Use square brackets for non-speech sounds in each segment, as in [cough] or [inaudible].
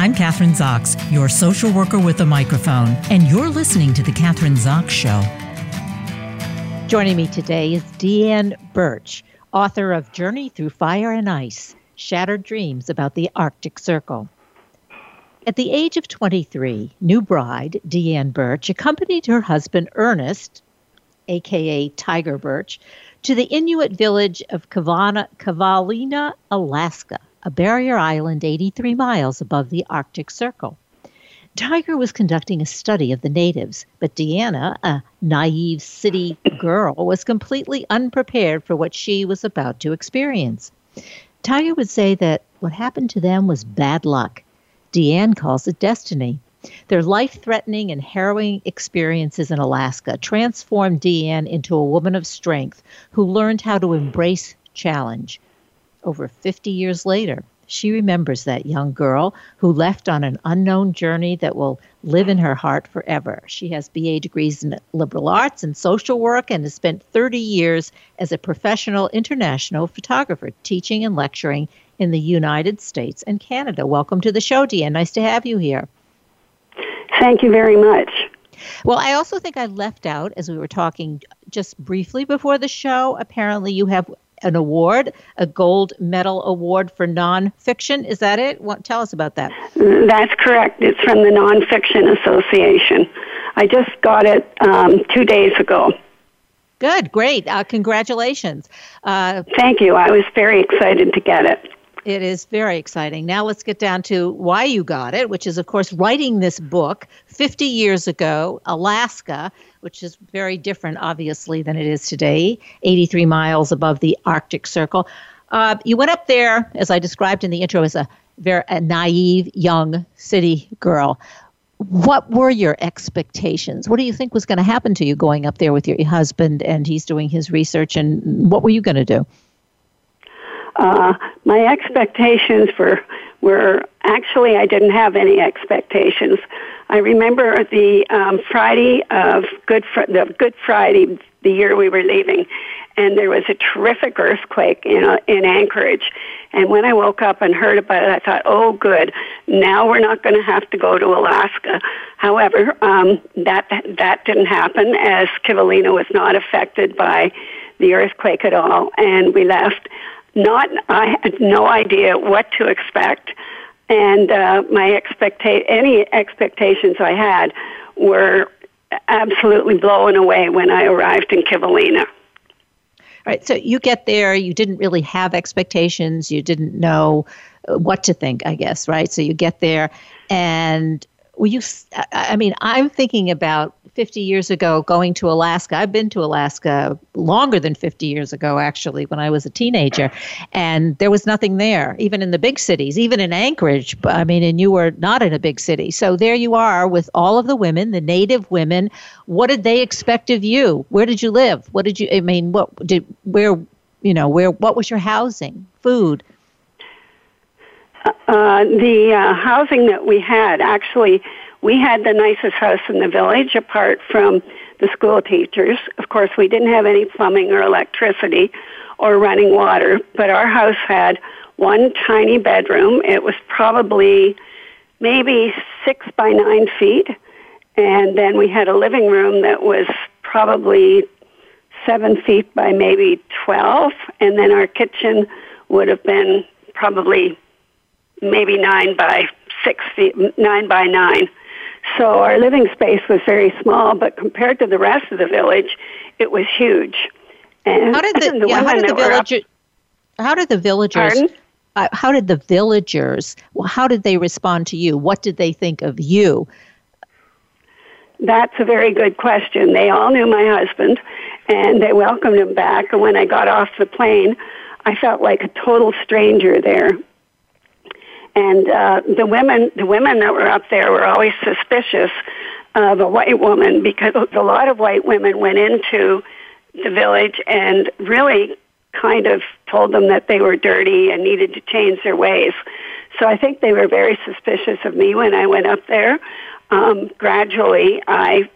I'm Kathryn Zox, your social worker with a microphone, and you're listening to The Kathryn Zox Show. Joining me today is Deanne Burch, author of Journey Through Fire and Ice Shattered Dreams About the Arctic Circle. At the age of 23, new bride Deanne Burch accompanied her husband Ernest, aka Tiger Burch, to the Inuit village of Kavana, Kivalina, Alaska a barrier island 83 miles above the Arctic Circle. Tiger was conducting a study of the natives, but Deanna, a naive city girl, was completely unprepared for what she was about to experience. Tiger would say that what happened to them was bad luck. Deanne calls it destiny. Their life threatening and harrowing experiences in Alaska transformed Deanne into a woman of strength who learned how to embrace challenge over 50 years later. She remembers that young girl who left on an unknown journey that will live in her heart forever. She has BA degrees in liberal arts and social work and has spent 30 years as a professional international photographer, teaching and lecturing in the United States and Canada. Welcome to the show, Deanne. Nice to have you here. Thank you very much. Well, I also think I left out, as we were talking just briefly before the show, apparently you have an award, a gold medal award for nonfiction. Is that it? What, tell us about that. That's correct. It's from the Nonfiction Association. I just got it um, two days ago. Good, great. Uh, congratulations. Uh, Thank you. I was very excited to get it. It is very exciting. Now let's get down to why you got it, which is, of course, writing this book 50 years ago, Alaska, which is very different, obviously, than it is today, 83 miles above the Arctic Circle. Uh, you went up there, as I described in the intro, as a very a naive young city girl. What were your expectations? What do you think was going to happen to you going up there with your husband and he's doing his research? And what were you going to do? Uh, my expectations were were actually I didn't have any expectations. I remember the um, Friday of Good Fr- the Good Friday the year we were leaving, and there was a terrific earthquake in uh, in Anchorage. And when I woke up and heard about it, I thought, "Oh, good! Now we're not going to have to go to Alaska." However, um, that that didn't happen as Kivalina was not affected by the earthquake at all, and we left not I had no idea what to expect, and uh, my expecta- any expectations I had were absolutely blown away when I arrived in Kivalina. All right, so you get there, you didn't really have expectations, you didn't know what to think, I guess, right? So you get there, and well, you, I mean, I'm thinking about 50 years ago going to Alaska. I've been to Alaska longer than 50 years ago, actually, when I was a teenager. And there was nothing there, even in the big cities, even in Anchorage. I mean, and you were not in a big city. So there you are with all of the women, the native women. What did they expect of you? Where did you live? What did you, I mean, what did, where, you know, where, what was your housing, food? Uh, the uh, housing that we had actually we had the nicest house in the village apart from the school teachers. Of course, we didn't have any plumbing or electricity or running water, but our house had one tiny bedroom. It was probably maybe six by nine feet. And then we had a living room that was probably seven feet by maybe 12. And then our kitchen would have been probably maybe nine by six feet, nine by nine. So our living space was very small, but compared to the rest of the village, it was huge. And how did the, [laughs] the yeah, how did the villagers? How did the villagers? Uh, how did the villagers? Well, how did they respond to you? What did they think of you? That's a very good question. They all knew my husband, and they welcomed him back. And when I got off the plane, I felt like a total stranger there. And uh, the women, the women that were up there were always suspicious of a white woman because a lot of white women went into the village and really kind of told them that they were dirty and needed to change their ways. So I think they were very suspicious of me when I went up there. Um, gradually, I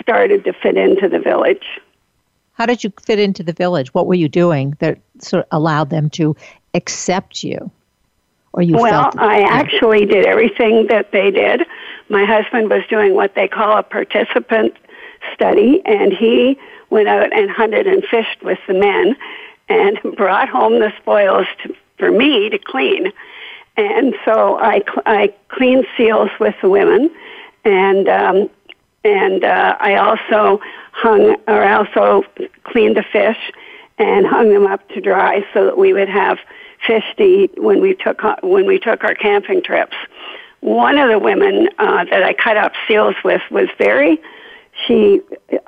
started to fit into the village. How did you fit into the village? What were you doing that sort of allowed them to accept you? Or you well, felt I actually did everything that they did. My husband was doing what they call a participant study, and he went out and hunted and fished with the men and [laughs] brought home the spoils to, for me to clean. And so I, I cleaned seals with the women, and um, and uh, I also hung or also cleaned the fish and hung them up to dry so that we would have fish to eat when we took when we took our camping trips. One of the women uh, that I cut up seals with was very she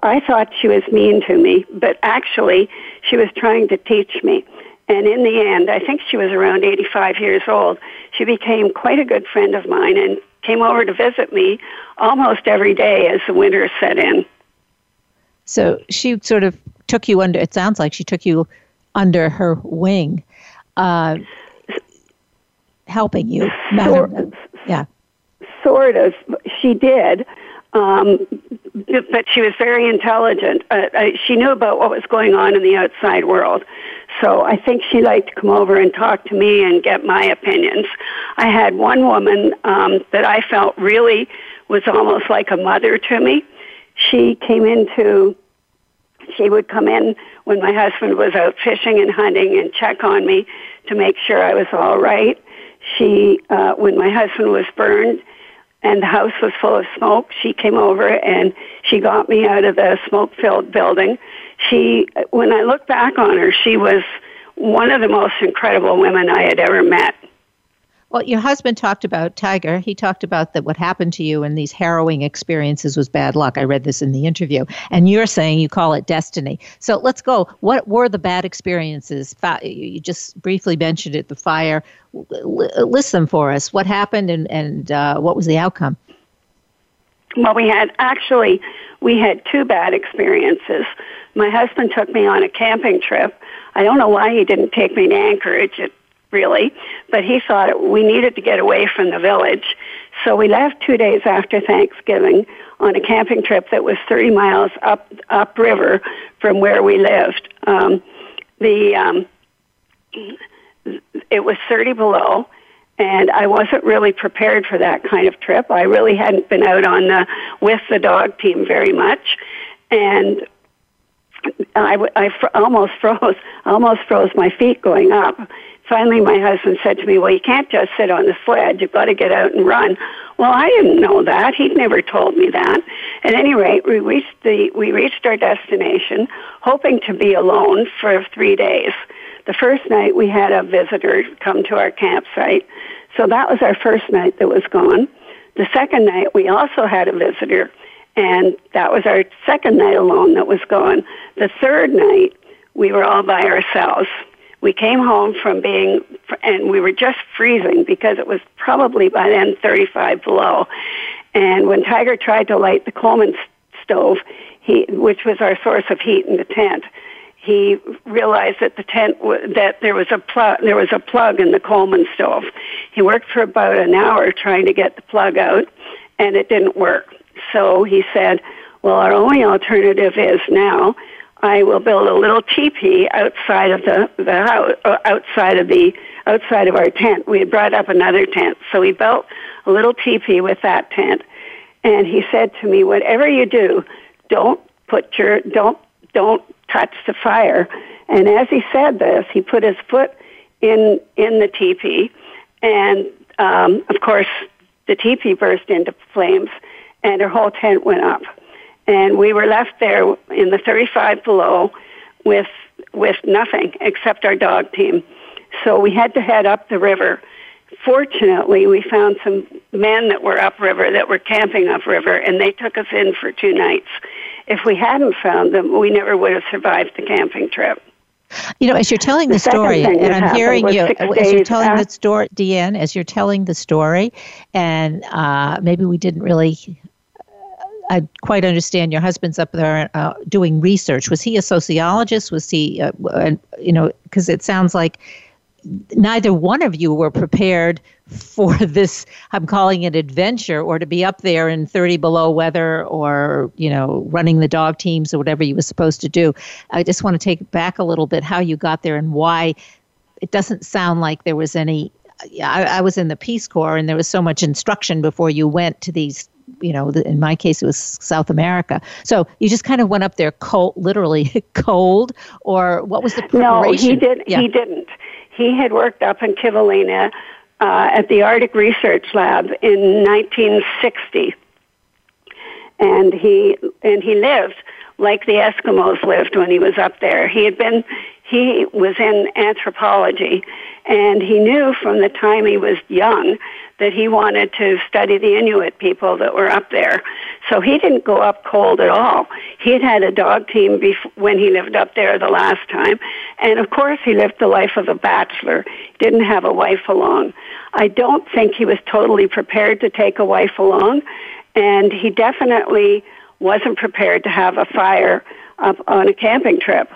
I thought she was mean to me, but actually she was trying to teach me. And in the end, I think she was around 85 years old. She became quite a good friend of mine and came over to visit me almost every day as the winter set in. So she sort of took you under, it sounds like she took you under her wing, uh, helping you. Sort, yeah. Sort of. She did. Um, but she was very intelligent. Uh, she knew about what was going on in the outside world. So I think she liked to come over and talk to me and get my opinions. I had one woman um, that I felt really was almost like a mother to me. She came into, she would come in when my husband was out fishing and hunting and check on me to make sure I was all right. She, uh, when my husband was burned, and the house was full of smoke. She came over and she got me out of the smoke-filled building. She, when I look back on her, she was one of the most incredible women I had ever met. Well, your husband talked about Tiger. He talked about that what happened to you and these harrowing experiences was bad luck. I read this in the interview, and you're saying you call it destiny. So let's go. What were the bad experiences? You just briefly mentioned it. The fire. List them for us. What happened, and and uh, what was the outcome? Well, we had actually we had two bad experiences. My husband took me on a camping trip. I don't know why he didn't take me to Anchorage. It really, but he thought we needed to get away from the village. So we left two days after Thanksgiving on a camping trip that was 30 miles up upriver from where we lived. Um, the um, it was 30 below, and I wasn't really prepared for that kind of trip. I really hadn't been out on the with the dog team very much, and I, I fr- almost [laughs] froze. Almost froze my feet going up finally my husband said to me, well, you can't just sit on the sled. You've got to get out and run. Well, I didn't know that. He'd never told me that. At any rate, we reached the, we reached our destination hoping to be alone for three days. The first night we had a visitor come to our campsite. So that was our first night that was gone. The second night we also had a visitor and that was our second night alone that was gone. The third night we were all by ourselves we came home from being, and we were just freezing because it was probably by then 35 below. And when Tiger tried to light the Coleman stove, he, which was our source of heat in the tent, he realized that the tent that there was a plug there was a plug in the Coleman stove. He worked for about an hour trying to get the plug out, and it didn't work. So he said, "Well, our only alternative is now I will build a little teepee outside of the the house, uh, outside of the outside of our tent. We had brought up another tent, so we built a little teepee with that tent. And he said to me, "Whatever you do, don't put your don't don't touch the fire." And as he said this, he put his foot in in the teepee, and um, of course, the teepee burst into flames, and our whole tent went up and we were left there in the 35 below with with nothing except our dog team. So we had to head up the river. Fortunately, we found some men that were upriver that were camping upriver, and they took us in for two nights. If we hadn't found them, we never would have survived the camping trip. You know, as you're telling the, the story, and I'm hearing you, as you're telling after. the story, Deanne, as you're telling the story, and uh, maybe we didn't really I quite understand your husband's up there uh, doing research. Was he a sociologist? Was he, uh, you know, because it sounds like neither one of you were prepared for [laughs] this i'm calling it adventure or to be up there in 30 below weather or you know running the dog teams or whatever you were supposed to do i just want to take back a little bit how you got there and why it doesn't sound like there was any I, I was in the Peace Corps, and there was so much instruction before you went to these you know, in my case, it was South America. So you just kind of went up there cold, literally [laughs] cold, or what was the preparation? No, he did. Yeah. He didn't. He had worked up in Kivalina uh, at the Arctic Research Lab in 1960, and he and he lived like the Eskimos lived when he was up there. He had been he was in anthropology and he knew from the time he was young that he wanted to study the Inuit people that were up there. So he didn't go up cold at all. He had had a dog team before, when he lived up there the last time. And of course he lived the life of a bachelor. Didn't have a wife along. I don't think he was totally prepared to take a wife along. And he definitely wasn't prepared to have a fire up on a camping trip.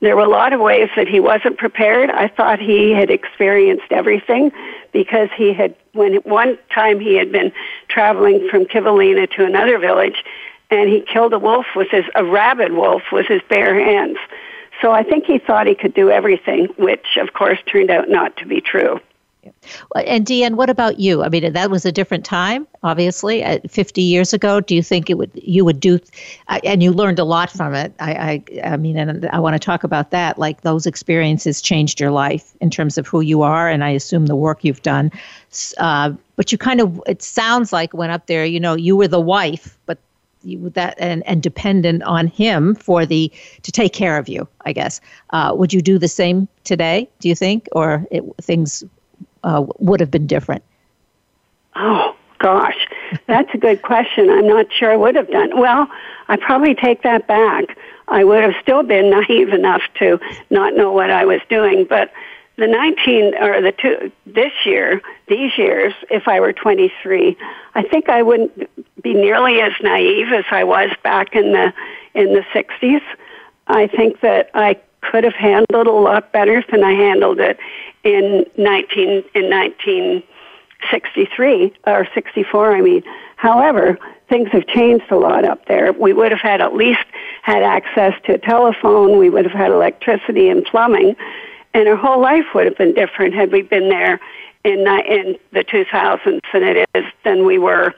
There were a lot of ways that he wasn't prepared. I thought he had experienced everything because he had, when one time he had been traveling from Kivalina to another village and he killed a wolf with his, a rabid wolf with his bare hands. So I think he thought he could do everything, which of course turned out not to be true. And Deanne, what about you? I mean, that was a different time, obviously, 50 years ago. Do you think it would you would do, and you learned a lot from it? I, I, I mean, and I want to talk about that. Like those experiences changed your life in terms of who you are, and I assume the work you've done. Uh, but you kind of, it sounds like went up there. You know, you were the wife, but you that and, and dependent on him for the to take care of you. I guess. Uh, would you do the same today? Do you think, or it, things uh, would have been different? Oh, gosh, that's a good question. I'm not sure I would have done. Well, I probably take that back. I would have still been [laughs] naive enough to not know what I was doing, but the 19 or the two this year, these years, if I were 23, I think I wouldn't be nearly as naive as I was back in the in the 60s. I think that I could have handled a lot better than I handled it in 19 in 1963 or 64 I mean. However things have changed a lot up there. We would have had at least had access to a telephone we would have had electricity and plumbing and our whole life would have been different had we been there in in the 2000s than it is than we were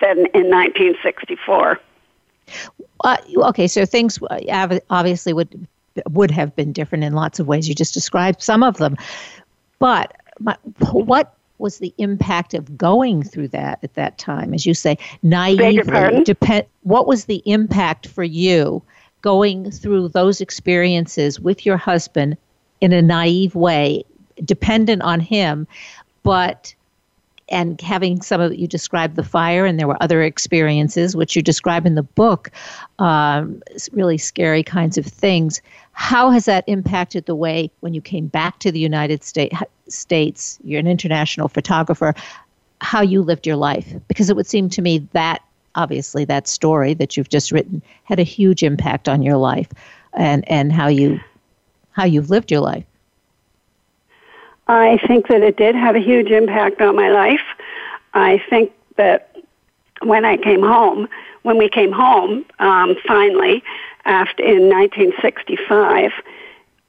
than in 1964 uh, okay, so things uh, obviously would would have been different in lots of ways. You just described some of them. But my, what was the impact of going through that at that time? As you say, naively, depend, what was the impact for you going through those experiences with your husband in a naive way, dependent on him, but and having some of you describe the fire and there were other experiences which you describe in the book um, really scary kinds of things. How has that impacted the way when you came back to the united states states you're an international photographer how you lived your life? Because it would seem to me that obviously that story that you've just written had a huge impact on your life and and how you how you've lived your life I think that it did have a huge impact on my life. I think that when I came home, when we came home, um, finally, after in 1965,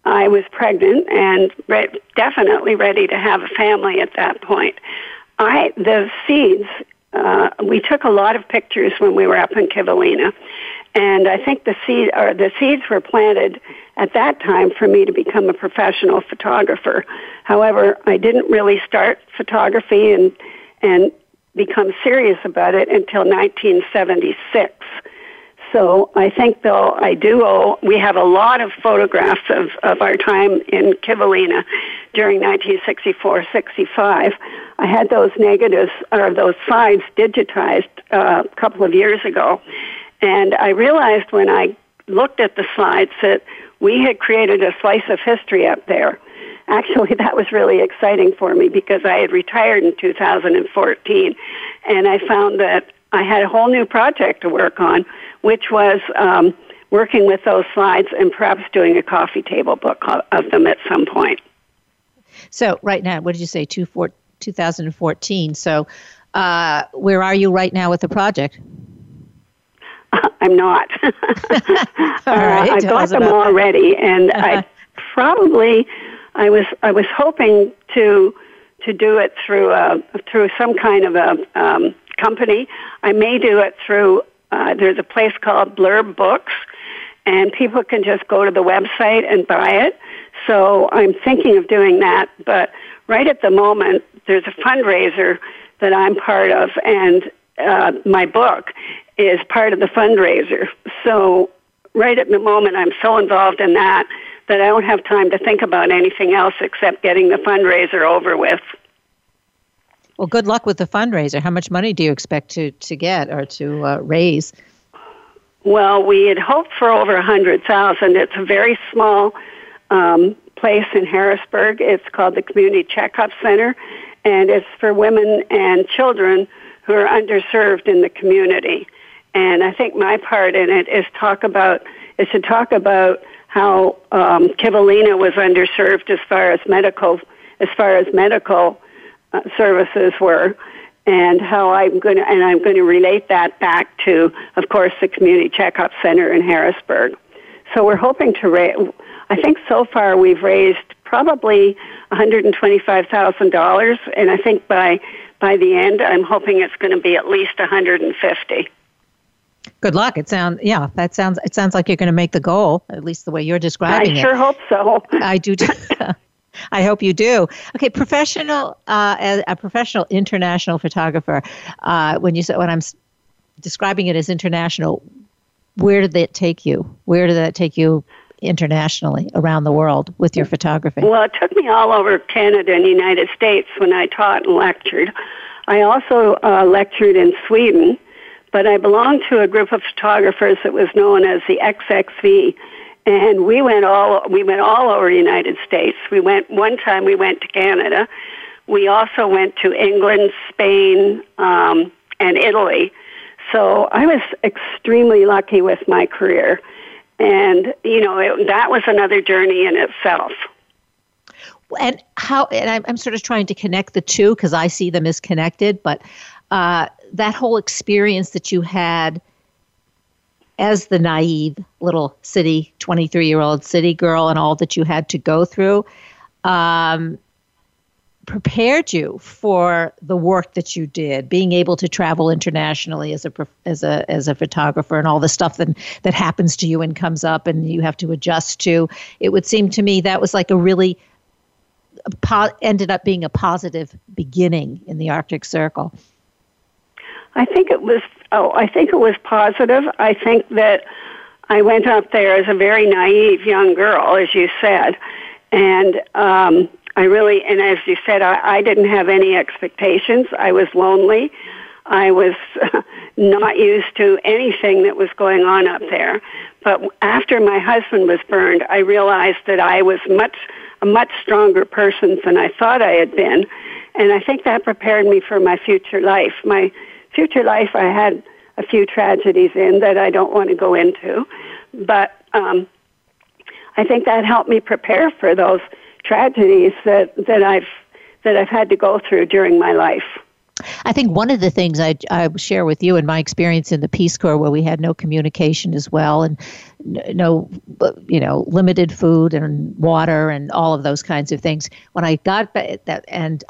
I was pregnant and re- definitely ready to have a family at that point. I the seeds. Uh, we took a lot of pictures when we were up in Kivalina, and I think the seed or the seeds were planted at that time for me to become a professional photographer. However, I didn't really start photography and and become serious about it until 1976. So I think though I do owe, we have a lot of photographs of, of our time in Kivalina during 1964-65. I had those negatives or those slides digitized uh, a couple of years ago and I realized when I looked at the slides that we had created a slice of history up there. Actually, [laughs] that was really exciting for me because I had retired in 2014 and I found that I had a whole new project to work on, which was um, working with those slides and perhaps doing a coffee table book of them at some point. So, right now, what did you say, 2014? So, uh, where are you right now with the project? [laughs] I'm not. [laughs] [laughs] all right. uh, I got them all ready, and uh-huh. I probably I was I was hoping to to do it through a, through some kind of a um, company. I may do it through. Uh, there's a place called Blurb Books, and people can just go to the website and buy it. So I'm thinking of doing that, but right at the moment, there's a fundraiser that I'm part of, and uh, my book is part of the fundraiser. So right at the moment, I'm so involved in that that I don't have time to think about anything else except getting the fundraiser over with. Well, good luck with the fundraiser. How much money do you expect to, to get or to uh, raise? Well, we had hoped for over a hundred thousand. It's a very small um, place in Harrisburg. It's called the Community Checkup Center, and it's for women and children who are underserved in the community. And I think my part in it is talk about is to talk about how um, Kivalina was underserved as far as medical as far as medical uh, services were, and how I'm going to and I'm going to relate that back to, of course, the community checkup center in Harrisburg. So we're hoping to raise. I think so far we've raised probably $125,000, and I think by by the end, I'm hoping it's going to be at least 150. Good luck. It sounds yeah. That sounds it sounds like you're going to make the goal. At least the way you're describing I it. I sure hope so. I do. [laughs] I hope you do. Okay, professional, uh, a professional international photographer. Uh, when you say when I'm describing it as international, where did that take you? Where did that take you internationally around the world with your photography? Well, it took me all over Canada and the United States when I taught and lectured. I also uh, lectured in Sweden but I belonged to a group of photographers that was known as the XXV, and we went all we went all over the United States. We went one time. We went to Canada. We also went to England, Spain, um, and Italy. So I was extremely lucky with my career, and you know it, that was another journey in itself. And how? And I'm, I'm sort of trying to connect the two because I see them as connected, but. Uh, that whole experience that you had as the naive little city 23 year old city girl and all that you had to go through um, prepared you for the work that you did being able to travel internationally as a as a as a photographer and all the stuff that that happens to you and comes up and you have to adjust to. It would seem to me that was like a really po- ended up being a positive beginning in the arctic circle I think it was. Oh, I think it was positive. I think that I went up there as a very naive young girl, as you said, and um, I really, and as you said, I, I didn't have any expectations. I was lonely. I was [laughs] not used to anything that was going on up there. But after my husband was burned, I realized that I was much a much stronger person than I thought I had been, and I think that prepared me for my future life. My future life, I had a few tragedies in that I don't want to go into, but um, I think that helped me prepare for those tragedies that, that I've that I've had to go through during my life. I think one of the things I, I share with you in my experience in the Peace Corps, where we had no communication as well, and no, you know, limited food and water and all of those kinds of things. When I got that, and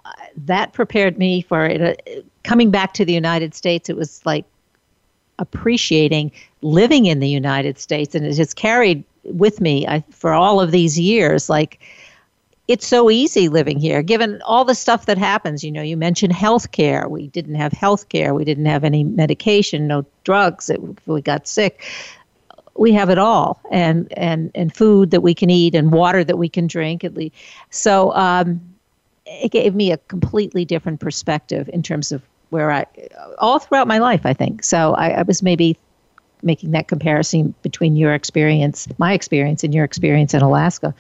that prepared me for it, coming back to the United States, it was like appreciating living in the United States, and it has carried with me I, for all of these years. Like it's so easy living here, given all the stuff that happens. You know, you mentioned health care. We didn't have health care. We didn't have any medication, no drugs. If we got sick, we have it all, and and and food that we can eat, and water that we can drink. At least, so um, it gave me a completely different perspective in terms of where I, all throughout my life, I think. So I, I was maybe making that comparison between your experience, my experience, and your experience in Alaska.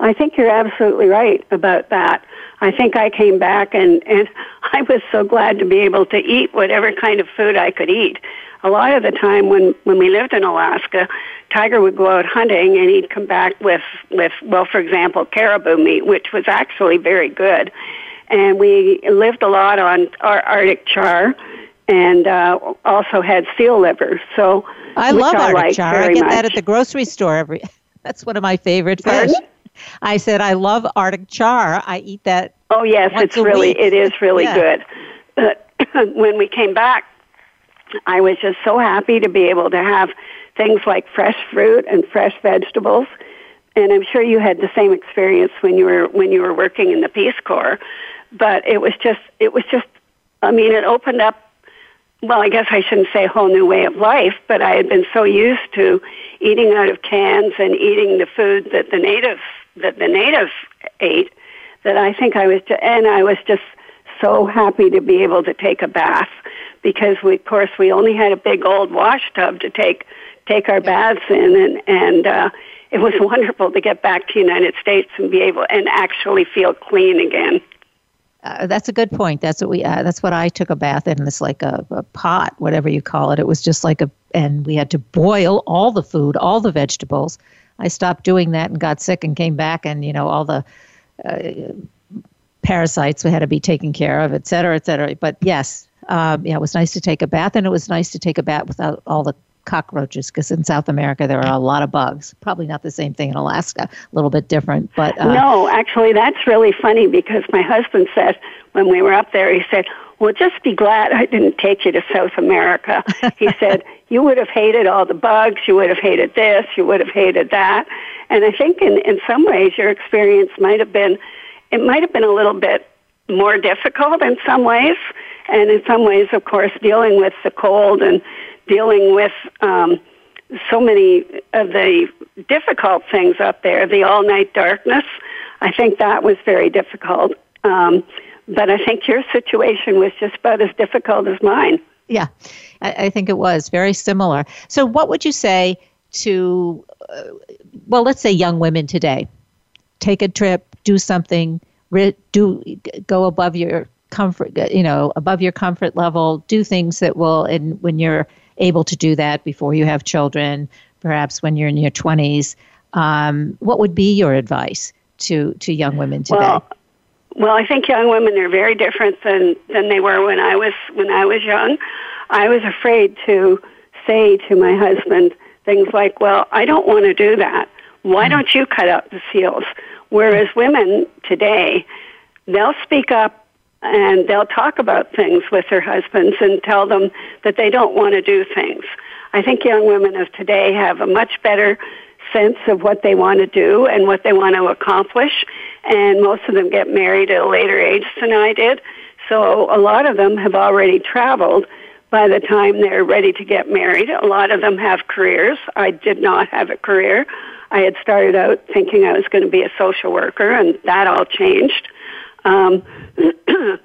I think you're absolutely right about that. I think I came back and, and [laughs] I was so glad to be able to eat whatever kind of food I could eat. A lot of the time when, when we lived in Alaska, Tiger would go out hunting and he'd come back with, with, well, for example, caribou meat, which was actually very good. And we lived a lot on our Arctic char and uh, also had seal liver. So I love Arctic char. I get much. that at the grocery store every. [laughs] That's one of my favorite fish. I said I love Arctic char. I eat that. Oh yes, it's really week. it is really Yeah. good. But [clears throat] when we came back, I was just so happy to be able to have things like fresh fruit and fresh vegetables. And I'm sure you had the same experience when you were when you were working in the Peace Corps. But it was just it was just I mean it opened up well, I guess I shouldn't say a whole new way of life, but I had been so used to eating out of cans and eating the food that the natives that the natives ate that I think I was, ju- and I was just so happy to be able to take a bath because we, of course, we only had a big old wash tub to take take our baths in, and and uh, it was [laughs] wonderful to get back to the United States and be able and actually feel clean again. Uh, that's a good point. That's what we. Uh, that's what I took a bath in. It's like a, a pot, whatever you call it. It was just like a, and we had to boil all the food, all the vegetables. I stopped doing that and got sick and came back, and you know all the uh, parasites we had to be taken care of, et cetera, et cetera. But yes, um, yeah, it was nice to take a bath, and it was nice to take a bath without all the cockroaches, because in South America there are a lot of bugs. Probably not the same thing in Alaska, a little bit different, but uh, No, actually, that's really funny because my husband said when we were up there, he said, "Well, just be glad I didn't take you to South America." he [laughs] said, "You would have hated all the bugs. You would have hated this. You would have hated that." And I think in in some ways your experience might have been, it might have been a little bit more difficult in some ways, and in some ways, of course, dealing with the cold and dealing with. Um, so many of the difficult things up there, the all night darkness, I think that was very difficult. Um, but I think your situation was just about as difficult as mine. Yeah, I, I think it was very similar. So, what would you say to, uh, well, let's say young women today? Take a trip, do something, do go above your comfort, you know, above your comfort level. Do things that will, and when you're able to do that before you have children, perhaps when you're in your 20s, um, what would be your advice to to young women today? Well, well, I think young women are very different than than they were when I was when I was young. I was afraid to say to my husband things like, "Well, I don't want to do that. Why don't you cut out the seals?" Whereas women today, they'll speak up and they'll talk about things with their husbands and tell them that they don't want to do things. I think young women of today have a much better sense of what they want to do and what they want to accomplish. And most of them get married at a later age than I did. So a lot of them have already traveled by the time they're ready to get married. A lot of them have careers. I did not have a career. I had started out thinking I was going to be a social worker, and that all changed. Um, [clears throat]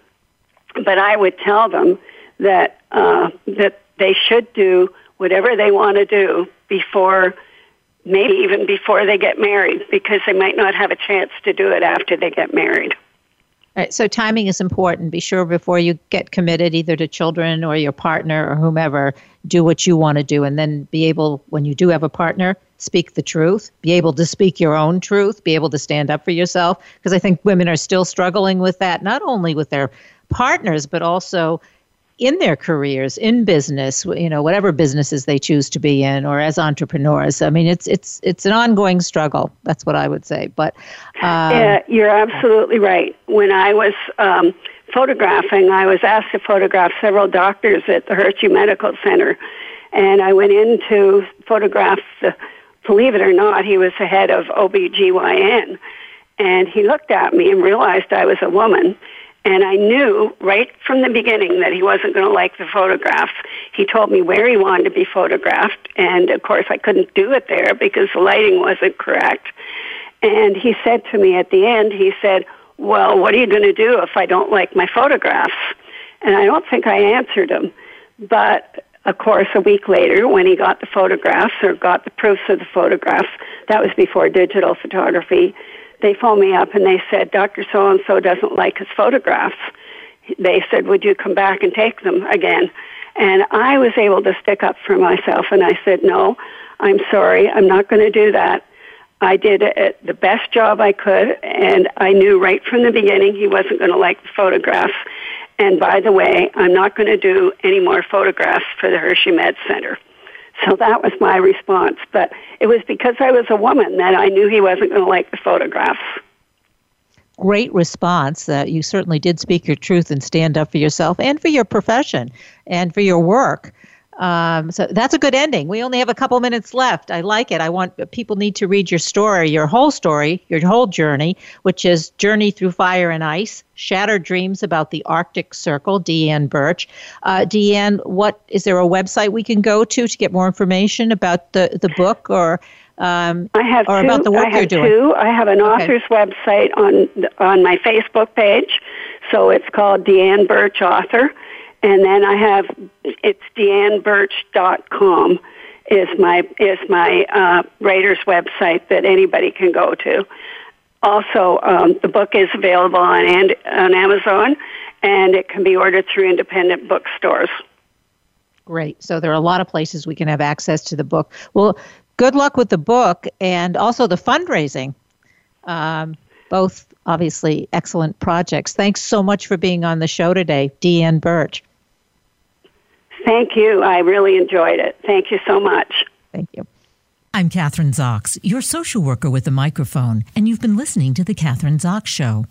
but I would tell them that uh, that they should do whatever they want to do before, maybe even before they get married, because they might not have a chance to do it after they get married. All right, so timing is important. Be sure before you get committed, either to children or your partner or whomever, do what you want to do, and then be able, when you do have a partner, speak the truth. Be able to speak your own truth. Be able to stand up for yourself, because I think women are still struggling with that, not only with their partners, but also in their careers, in business, you know, whatever businesses they choose to be in, or as entrepreneurs. I mean, it's it's it's an ongoing struggle. That's what I would say. But um, yeah, you're absolutely right. When I was um, photographing, I was asked to photograph several doctors at the Hershey Medical Center, and I went in to photograph the. Believe it or not, he was the head of OBGYN, and he looked at me and realized I was a woman. And I knew right from the beginning that he wasn't going to like the photographs. He told me where he wanted to be photographed, and of course I couldn't do it there because the lighting wasn't correct. And he said to me at the end, he said, well, what are you going to do if I don't like my photographs? And I don't think I answered him. But of course, a week later, when he got the photographs or got the proofs of the photographs, that was before digital photography, they phoned me up and they said, Dr. So and so doesn't like his photographs. They said, Would you come back and take them again? And I was able to stick up for myself and I said, No, I'm sorry, I'm not going to do that. I did it the best job I could, and I knew right from the beginning he wasn't going to like the photographs. And by the way, I'm not going to do any more photographs for the Hershey Med Center. So that was my response. But it was because I was a woman that I knew he wasn't going to like the photographs. Great response. Uh, you certainly did speak your truth and stand up for yourself and for your profession and for your work. Um, so that's a good ending. We only have a couple minutes left. I like it. I want people need to read your story, your whole story, your whole journey, which is Journey Through Fire and Ice, Shattered Dreams About the Arctic Circle, Deanne Burch. Uh, Deanne, what is there a website we can go to to get more information about the, the book or um, I have or two, about the work I have you're doing? Two. I have an Okay. author's website on on my Facebook page, so it's called Deanne Burch Author, and then I have it's deanneburch.com is my is my uh, writer's website that anybody can go to. Also, um, the book is available on and, on Amazon, and it can be ordered through independent bookstores. Great. So there are a lot of places we can have access to the book. Well, good luck with the book and also the fundraising. Um, both obviously excellent projects. Thanks so much for being on the show today, Deanne Burch. Thank you. I really enjoyed it. Thank you so much. Thank you. I'm Kathryn Zox, your social worker with a microphone, and you've been listening to The Kathryn Zox Show.